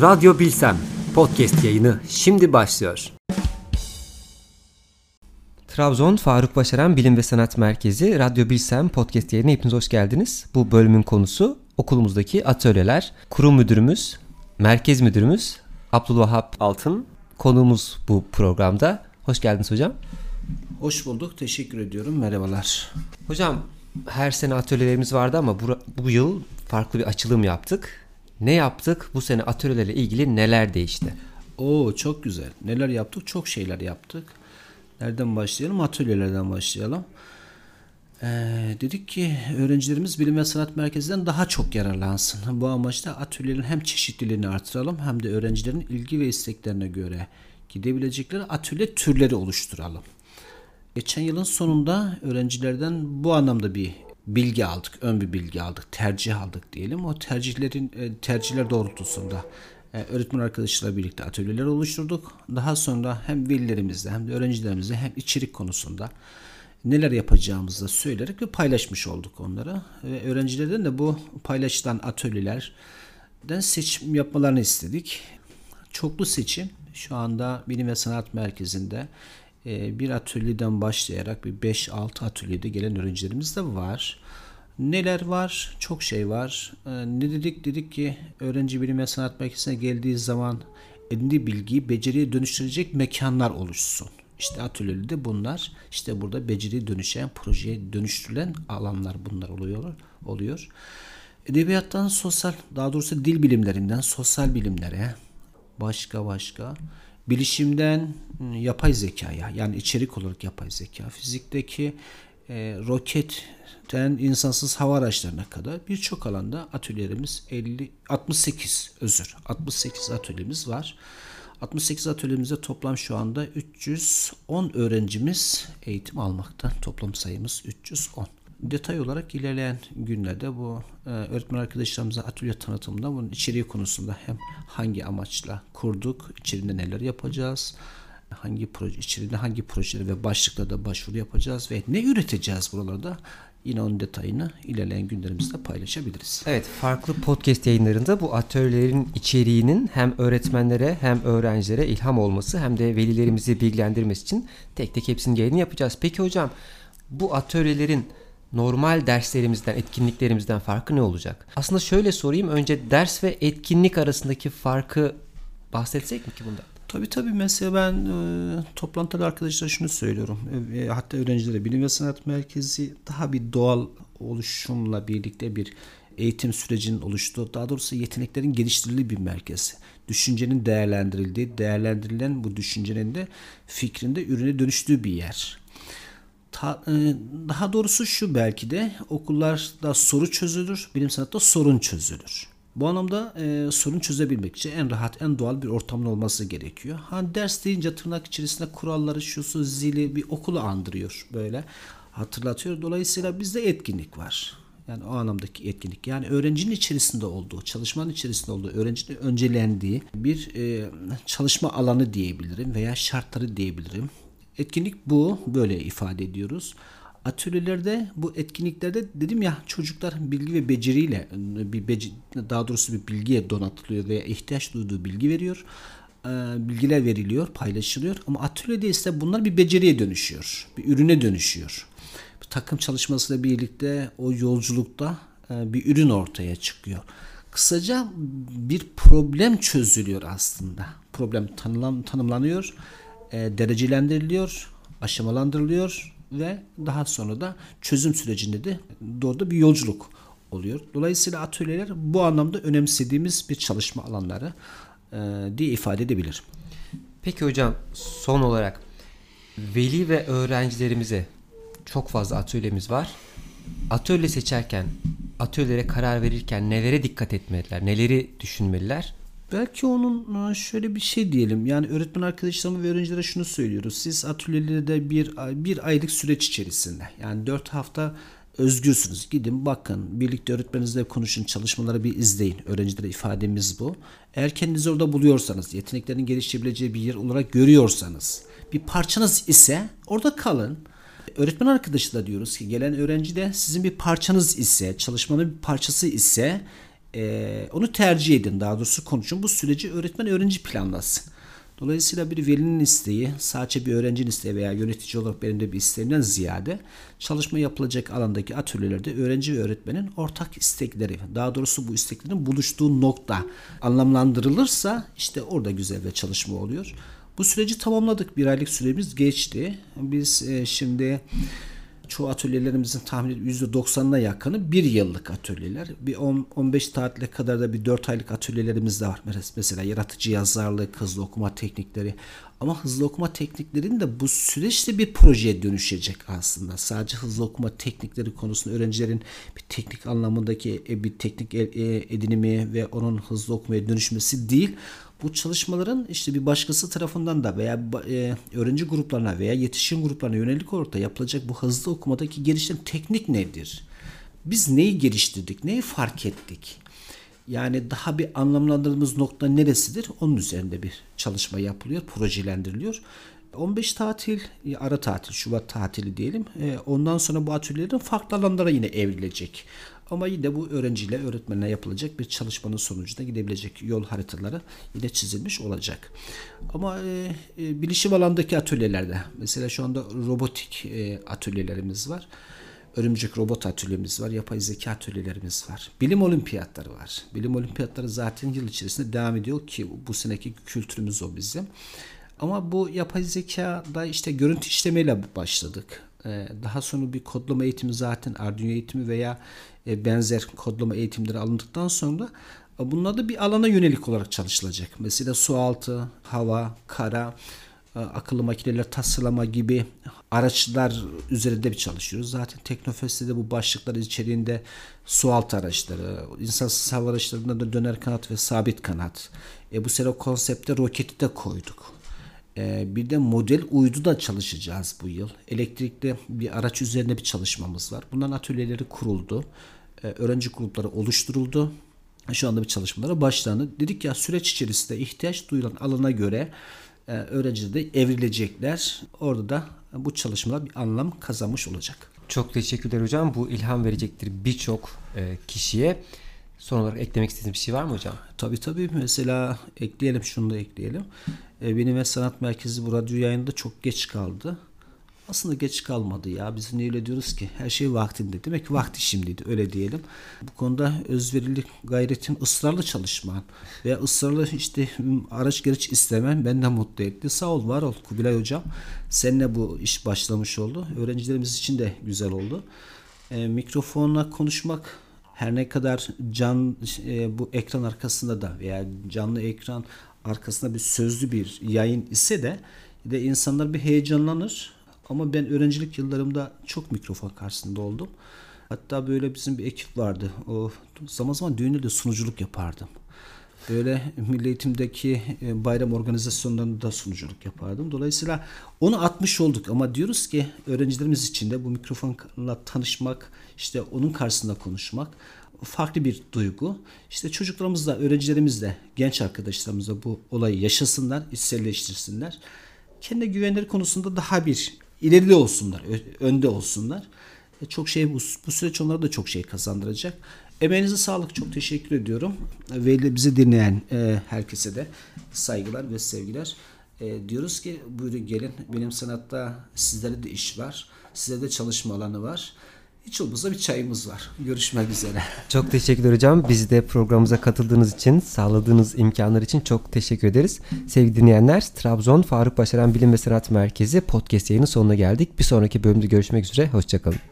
Radyo Bilsem podcast yayını şimdi başlıyor. Trabzon Faruk Başaran Bilim ve Sanat Merkezi Radyo Bilsem podcast yayını hepiniz hoş geldiniz. Bu bölümün konusu okulumuzdaki atölyeler. Kurum müdürümüz, merkez müdürümüz Abdülvahap Altın konuğumuz bu programda. Hoş geldiniz hocam. Hoş bulduk. Teşekkür ediyorum. Merhabalar. Hocam her sene atölyelerimiz vardı ama bu, bu yıl farklı bir açılım yaptık. Ne yaptık? Bu sene atölyelerle ilgili neler değişti? Oo çok güzel. Neler yaptık? Çok şeyler yaptık. Nereden başlayalım? Atölyelerden başlayalım. Ee, dedik ki öğrencilerimiz bilim ve sanat merkezinden daha çok yararlansın. Bu amaçla atölyelerin hem çeşitliliğini artıralım hem de öğrencilerin ilgi ve isteklerine göre gidebilecekleri atölye türleri oluşturalım. Geçen yılın sonunda öğrencilerden bu anlamda bir bilgi aldık, ön bir bilgi aldık, tercih aldık diyelim. O tercihlerin e, tercihler doğrultusunda e, öğretmen arkadaşlarla birlikte atölyeler oluşturduk. Daha sonra hem velilerimizle hem de öğrencilerimizle hem içerik konusunda neler yapacağımızı da söyleyerek ve paylaşmış olduk onlara. Ve öğrencilerden de bu paylaşılan atölyelerden seçim yapmalarını istedik. Çoklu seçim şu anda Bilim ve Sanat Merkezi'nde bir atölyeden başlayarak bir 5-6 atölyede gelen öğrencilerimiz de var. Neler var? Çok şey var. E, ne dedik? Dedik ki öğrenci bilim ve sanat merkezine geldiği zaman edindiği bilgiyi beceriye dönüştürecek mekanlar oluşsun. İşte atölyede bunlar. İşte burada beceriye dönüşen, projeye dönüştürülen alanlar bunlar oluyor. oluyor. Edebiyattan sosyal, daha doğrusu dil bilimlerinden sosyal bilimlere, başka başka bilişimden ıı, yapay zekaya yani içerik olarak yapay zeka, fizikteki e, roketten insansız hava araçlarına kadar birçok alanda atölyelerimiz 50 68 özür 68 atölyemiz var. 68 atölyemizde toplam şu anda 310 öğrencimiz eğitim almakta. Toplam sayımız 310 detay olarak ilerleyen günlerde bu e, öğretmen arkadaşlarımıza atölye tanıtımında bunun içeriği konusunda hem hangi amaçla kurduk, içerisinde neler yapacağız, hangi proje içerisinde hangi projeleri ve başlıklarda başvuru yapacağız ve ne üreteceğiz buralarda yine onun detayını ilerleyen günlerimizde paylaşabiliriz. Evet, farklı podcast yayınlarında bu atölyelerin içeriğinin hem öğretmenlere hem öğrencilere ilham olması hem de velilerimizi bilgilendirmesi için tek tek hepsinin yayını yapacağız. Peki hocam bu atölyelerin normal derslerimizden, etkinliklerimizden farkı ne olacak? Aslında şöyle sorayım. Önce ders ve etkinlik arasındaki farkı bahsetsek mi ki bundan? Tabii tabii mesela ben e, toplantıda arkadaşlara şunu söylüyorum. E, e, hatta öğrencilere bilim ve sanat merkezi daha bir doğal oluşumla birlikte bir eğitim sürecinin oluştuğu, daha doğrusu yeteneklerin geliştirildiği bir merkez. Düşüncenin değerlendirildiği, değerlendirilen bu düşüncenin de fikrinde ürüne dönüştüğü bir yer. Ta, e, daha doğrusu şu belki de okullarda soru çözülür, bilim sanatta sorun çözülür. Bu anlamda e, sorun çözebilmek için en rahat, en doğal bir ortamın olması gerekiyor. Ha ders deyince tırnak içerisinde kuralları, şusu, zili bir okulu andırıyor böyle. Hatırlatıyor. Dolayısıyla bizde etkinlik var. Yani o anlamdaki etkinlik. Yani öğrencinin içerisinde olduğu, çalışmanın içerisinde olduğu, öğrencinin öncelendiği bir e, çalışma alanı diyebilirim veya şartları diyebilirim. Etkinlik bu. Böyle ifade ediyoruz. Atölyelerde bu etkinliklerde dedim ya çocuklar bilgi ve beceriyle bir bec daha doğrusu bir bilgiye donatılıyor veya ihtiyaç duyduğu bilgi veriyor. E, bilgiler veriliyor, paylaşılıyor ama atölyede ise bunlar bir beceriye dönüşüyor. Bir ürüne dönüşüyor. Bir takım çalışmasıyla birlikte o yolculukta e, bir ürün ortaya çıkıyor. Kısaca bir problem çözülüyor aslında. Problem tanılan, tanımlanıyor e, derecelendiriliyor, aşamalandırılıyor ve daha sonra da çözüm sürecinde de doğru bir yolculuk oluyor. Dolayısıyla atölyeler bu anlamda önemsediğimiz bir çalışma alanları e, diye ifade edebilir. Peki hocam son olarak veli ve öğrencilerimize çok fazla atölyemiz var. Atölye seçerken, atölyelere karar verirken nelere dikkat etmeliler, neleri düşünmeliler? Belki onun e, şöyle bir şey diyelim. Yani öğretmen arkadaşlarıma ve öğrencilere şunu söylüyoruz. Siz atölyelerde bir, bir aylık süreç içerisinde yani dört hafta özgürsünüz. Gidin bakın birlikte öğretmeninizle konuşun çalışmaları bir izleyin. Öğrencilere ifademiz bu. Eğer kendinizi orada buluyorsanız yeteneklerin gelişebileceği bir yer olarak görüyorsanız bir parçanız ise orada kalın. Öğretmen arkadaşı da diyoruz ki gelen öğrenci de sizin bir parçanız ise çalışmanın bir parçası ise e, onu tercih edin. Daha doğrusu konuşun. Bu süreci öğretmen öğrenci planlasın. Dolayısıyla bir velinin isteği, sadece bir öğrencinin isteği veya yönetici olarak benim de bir isteğimden ziyade çalışma yapılacak alandaki atölyelerde öğrenci ve öğretmenin ortak istekleri, daha doğrusu bu isteklerin buluştuğu nokta anlamlandırılırsa işte orada güzel bir çalışma oluyor. Bu süreci tamamladık. Bir aylık süremiz geçti. Biz e, şimdi çoğu atölyelerimizin tahmini %90'ına yakını bir yıllık atölyeler. Bir 10, 15 tatile kadar da bir 4 aylık atölyelerimiz de var. Mesela yaratıcı yazarlık, hızlı okuma teknikleri. Ama hızlı okuma tekniklerinin de bu süreçte bir projeye dönüşecek aslında. Sadece hızlı okuma teknikleri konusunda öğrencilerin bir teknik anlamındaki e, bir teknik e, edinimi ve onun hızlı okumaya dönüşmesi değil bu çalışmaların işte bir başkası tarafından da veya e, öğrenci gruplarına veya yetişkin gruplarına yönelik olarak yapılacak bu hızlı okumadaki gelişen teknik nedir? Biz neyi geliştirdik? Neyi fark ettik? Yani daha bir anlamlandırdığımız nokta neresidir? Onun üzerinde bir çalışma yapılıyor, projelendiriliyor. 15 tatil, ara tatil, Şubat tatili diyelim. E, ondan sonra bu atölyelerin farklı alanlara yine evrilecek. Ama yine bu öğrenciyle öğretmenle yapılacak bir çalışmanın sonucunda gidebilecek yol haritaları yine çizilmiş olacak. Ama e, e, bilişim alandaki atölyelerde mesela şu anda robotik e, atölyelerimiz var. Örümcek robot atölyemiz var. Yapay zeka atölyelerimiz var. Bilim olimpiyatları var. Bilim olimpiyatları zaten yıl içerisinde devam ediyor ki bu seneki kültürümüz o bizim. Ama bu yapay zekada işte görüntü işlemeyle başladık. Ee, daha sonra bir kodlama eğitimi zaten Arduino eğitimi veya e, benzer kodlama eğitimleri alındıktan sonra e, bunlar da bir alana yönelik olarak çalışılacak. Mesela su altı, hava, kara, e, akıllı makineler tasarlama gibi araçlar üzerinde bir çalışıyoruz. Zaten Teknofest'te de bu başlıklar içeriğinde su altı araçları, insansız hava araçlarında da döner kanat ve sabit kanat. E bu sene konsepte roketi de koyduk. E, bir de model uydu da çalışacağız bu yıl. Elektrikli bir araç üzerine bir çalışmamız var. Bunların atölyeleri kuruldu. E, öğrenci grupları oluşturuldu. Şu anda bir çalışmalara başlandı. Dedik ya süreç içerisinde ihtiyaç duyulan alana göre e, öğrenciler de evrilecekler. Orada da bu çalışmalar bir anlam kazanmış olacak. Çok teşekkürler hocam. Bu ilham verecektir birçok e, kişiye. Son olarak eklemek istediğiniz bir şey var mı hocam? Tabii tabii. Mesela ekleyelim şunu da ekleyelim. E, ve Sanat Merkezi bu radyo yayında çok geç kaldı. Aslında geç kalmadı ya. Biz niye öyle diyoruz ki? Her şey vaktinde. Demek ki vakti şimdiydi. Öyle diyelim. Bu konuda özverili gayretin ısrarlı çalışman ve ısrarlı işte araç gereç istemen benden mutlu etti. Sağ ol, var ol Kubilay Hocam. Seninle bu iş başlamış oldu. Öğrencilerimiz için de güzel oldu. E, mikrofonla konuşmak her ne kadar can e, bu ekran arkasında da veya canlı ekran arkasında bir sözlü bir yayın ise de de insanlar bir heyecanlanır. Ama ben öğrencilik yıllarımda çok mikrofon karşısında oldum. Hatta böyle bizim bir ekip vardı. O zaman zaman düğünde sunuculuk yapardım. Böyle milli eğitimdeki e, bayram organizasyonlarında da sunuculuk yapardım. Dolayısıyla onu atmış olduk ama diyoruz ki öğrencilerimiz için de bu mikrofonla tanışmak, işte onun karşısında konuşmak farklı bir duygu. İşte çocuklarımız da, öğrencilerimiz de, genç arkadaşlarımız da bu olayı yaşasınlar, içselleştirsinler. Kendi güvenleri konusunda daha bir ileride olsunlar, önde olsunlar. E, çok şey bu, bu süreç onlara da çok şey kazandıracak. Emeğinize sağlık. Çok teşekkür ediyorum. Ve bizi dinleyen e, herkese de saygılar ve sevgiler. E, diyoruz ki buyurun gelin. Benim sanatta sizlere de iş var. Size de çalışma alanı var. Hiç bir çayımız var. Görüşmek üzere. Çok teşekkürler hocam. Biz de programımıza katıldığınız için, sağladığınız imkanlar için çok teşekkür ederiz. Sevgili dinleyenler, Trabzon Faruk Başaran Bilim ve Sanat Merkezi podcast yayının sonuna geldik. Bir sonraki bölümde görüşmek üzere. Hoşçakalın.